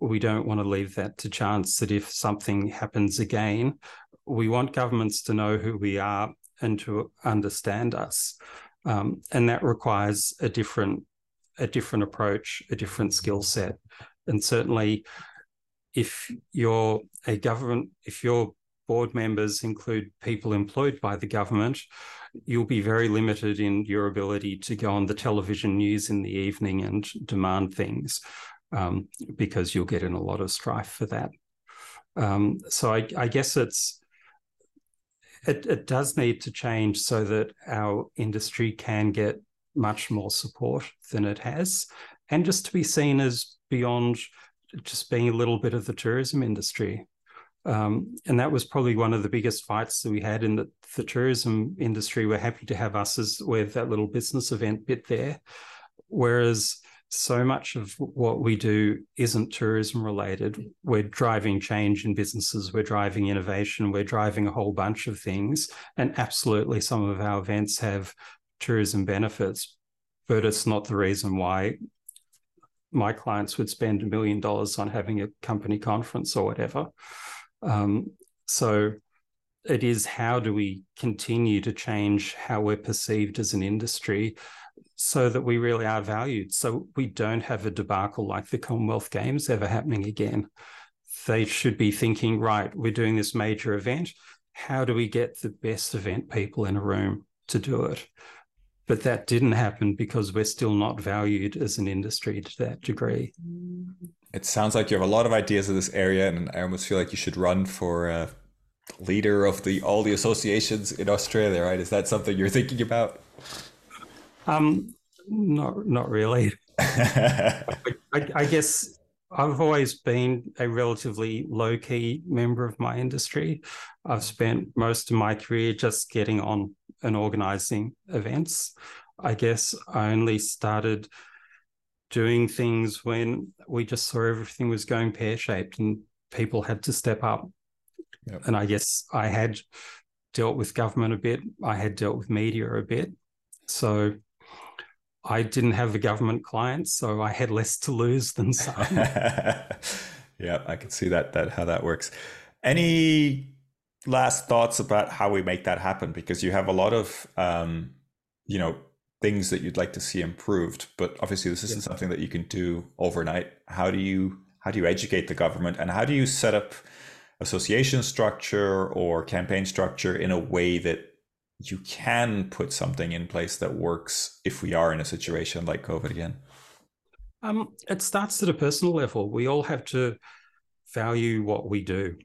we don't want to leave that to chance that if something happens again, we want governments to know who we are and to understand us. Um, and that requires a different a different approach, a different skill set. And certainly, if you're a government, if your board members include people employed by the government, you'll be very limited in your ability to go on the television news in the evening and demand things um, because you'll get in a lot of strife for that. Um, so I, I, guess it's it, it does need to change so that our industry can get much more support than it has, and just to be seen as beyond just being a little bit of the tourism industry. Um, and that was probably one of the biggest fights that we had in the, the tourism industry. We're happy to have us as with that little business event bit there. Whereas so much of what we do isn't tourism related. We're driving change in businesses, we're driving innovation, we're driving a whole bunch of things. And absolutely, some of our events have tourism benefits, but it's not the reason why my clients would spend a million dollars on having a company conference or whatever. Um, so it is how do we continue to change how we're perceived as an industry so that we really are valued so we don't have a debacle like the commonwealth games ever happening again. They should be thinking right we're doing this major event. How do we get the best event people in a room to do it but that didn't happen because we're still not valued as an industry to that degree it sounds like you have a lot of ideas in this area, and I almost feel like you should run for uh, leader of the all the associations in Australia. Right? Is that something you're thinking about? Um, not not really. I, [laughs] I, I guess I've always been a relatively low key member of my industry. I've spent most of my career just getting on and organizing events. I guess I only started doing things when we just saw everything was going pear shaped and people had to step up. Yep. And I guess I had dealt with government a bit, I had dealt with media a bit. So I didn't have the government clients, so I had less to lose than some. [laughs] yeah, I can see that that how that works. Any last thoughts about how we make that happen? Because you have a lot of um, you know things that you'd like to see improved but obviously this isn't yeah. something that you can do overnight how do you how do you educate the government and how do you set up association structure or campaign structure in a way that you can put something in place that works if we are in a situation like covid again um, it starts at a personal level we all have to value what we do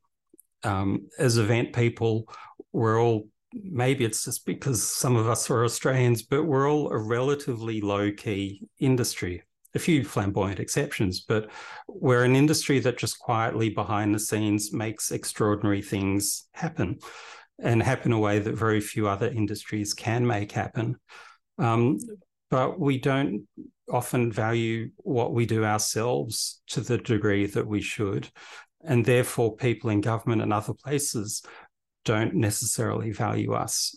um, as event people we're all maybe it's just because some of us are Australians, but we're all a relatively low key industry. A few flamboyant exceptions, but we're an industry that just quietly behind the scenes makes extraordinary things happen and happen in a way that very few other industries can make happen. Um, but we don't often value what we do ourselves to the degree that we should. And therefore, people in government and other places don't necessarily value us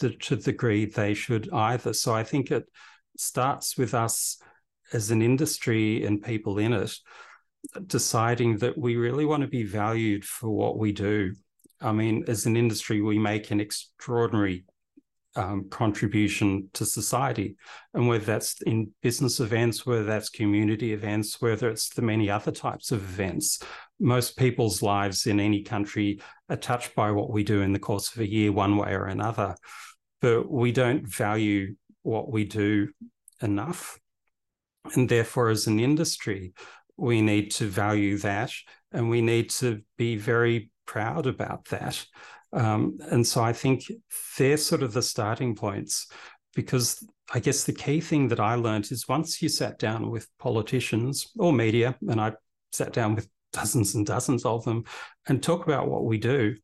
to the degree they should either. So I think it starts with us as an industry and people in it deciding that we really want to be valued for what we do. I mean, as an industry, we make an extraordinary um, contribution to society. And whether that's in business events, whether that's community events, whether it's the many other types of events, most people's lives in any country are touched by what we do in the course of a year, one way or another. But we don't value what we do enough. And therefore, as an industry, we need to value that and we need to be very proud about that. Um, and so I think they're sort of the starting points because I guess the key thing that I learned is once you sat down with politicians or media, and I sat down with [laughs] dozens and dozens of them, and talk about what we do,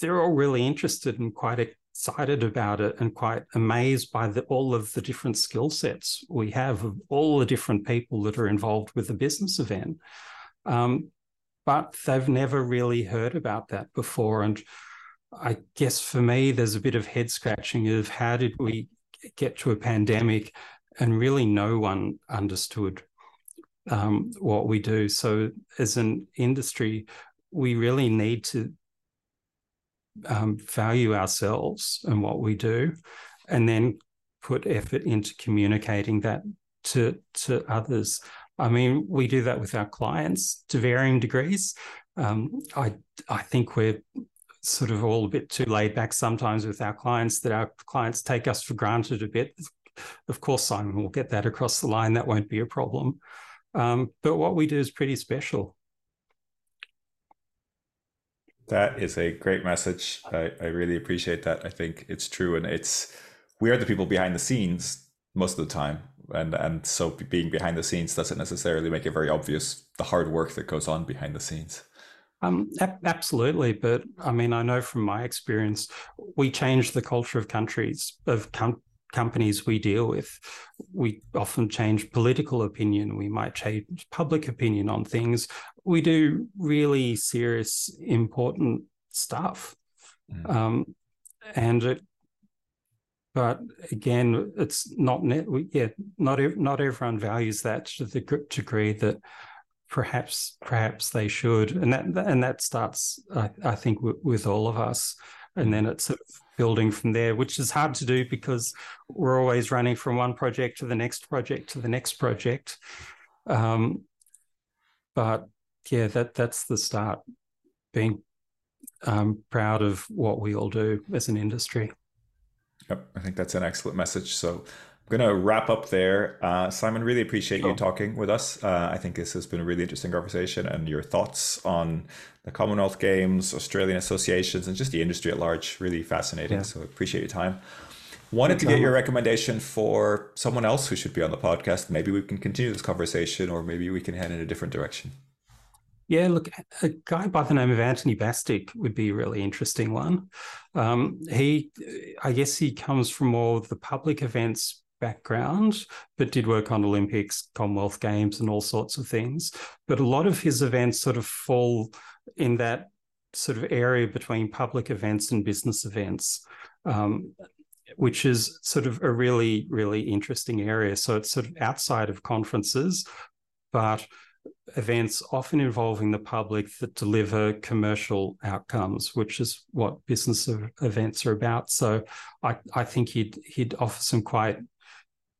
they're all really interested and quite excited about it and quite amazed by the, all of the different skill sets we have of all the different people that are involved with the business event. Um, but they've never really heard about that before. And I guess for me, there's a bit of head scratching of how did we get to a pandemic and really no one understood um, what we do. So, as an industry, we really need to um, value ourselves and what we do, and then put effort into communicating that to to others. I mean, we do that with our clients to varying degrees. Um, I I think we're sort of all a bit too laid back sometimes with our clients that our clients take us for granted a bit. Of course, Simon will get that across the line. That won't be a problem. Um, but what we do is pretty special. That is a great message. I, I really appreciate that. I think it's true, and it's we are the people behind the scenes most of the time, and and so being behind the scenes doesn't necessarily make it very obvious the hard work that goes on behind the scenes. Um, absolutely, but I mean, I know from my experience, we change the culture of countries of com- companies we deal with. We often change political opinion. We might change public opinion on things. We do really serious, important stuff, mm. um, and it. But again, it's not net. Yeah, not not everyone values that to the degree that perhaps perhaps they should. And that and that starts i, I think w- with all of us. And then it's sort of building from there which is hard to do because we're always running from one project to the next project to the next project. Um, but yeah that that's the start being um, proud of what we all do as an industry yep i think that's an excellent message so I'm going to wrap up there. Uh, Simon, really appreciate you talking with us. Uh, I think this has been a really interesting conversation and your thoughts on the Commonwealth Games, Australian associations, and just the industry at large. Really fascinating. Yeah. So appreciate your time. Wanted to get your recommendation for someone else who should be on the podcast. Maybe we can continue this conversation or maybe we can head in a different direction. Yeah, look, a guy by the name of Anthony Bastick would be a really interesting one. Um, he, I guess, he comes from more of the public events background, but did work on Olympics, Commonwealth Games, and all sorts of things. But a lot of his events sort of fall in that sort of area between public events and business events. Um, which is sort of a really, really interesting area. So it's sort of outside of conferences, but events often involving the public that deliver commercial outcomes, which is what business events are about. So I, I think he'd he'd offer some quite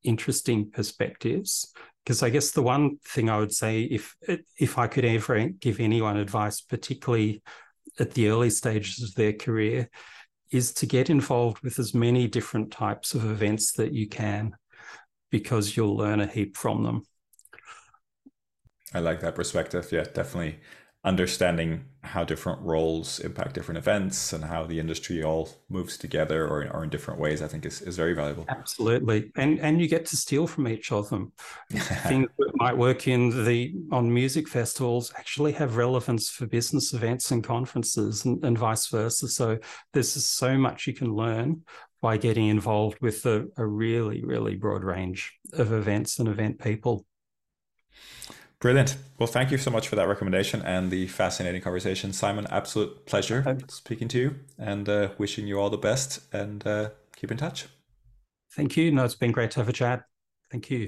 interesting perspectives. Because I guess the one thing I would say, if if I could ever give anyone advice, particularly at the early stages of their career, is to get involved with as many different types of events that you can, because you'll learn a heap from them. I like that perspective. Yeah, definitely understanding how different roles impact different events and how the industry all moves together or, or in different ways, I think is, is very valuable. Absolutely. And and you get to steal from each of them. [laughs] Things that might work in the on music festivals actually have relevance for business events and conferences and, and vice versa. So there's so much you can learn by getting involved with a, a really, really broad range of events and event people. Brilliant. Well, thank you so much for that recommendation and the fascinating conversation, Simon. Absolute pleasure Thanks. speaking to you and uh, wishing you all the best and uh, keep in touch. Thank you. No, it's been great to have a chat. Thank you.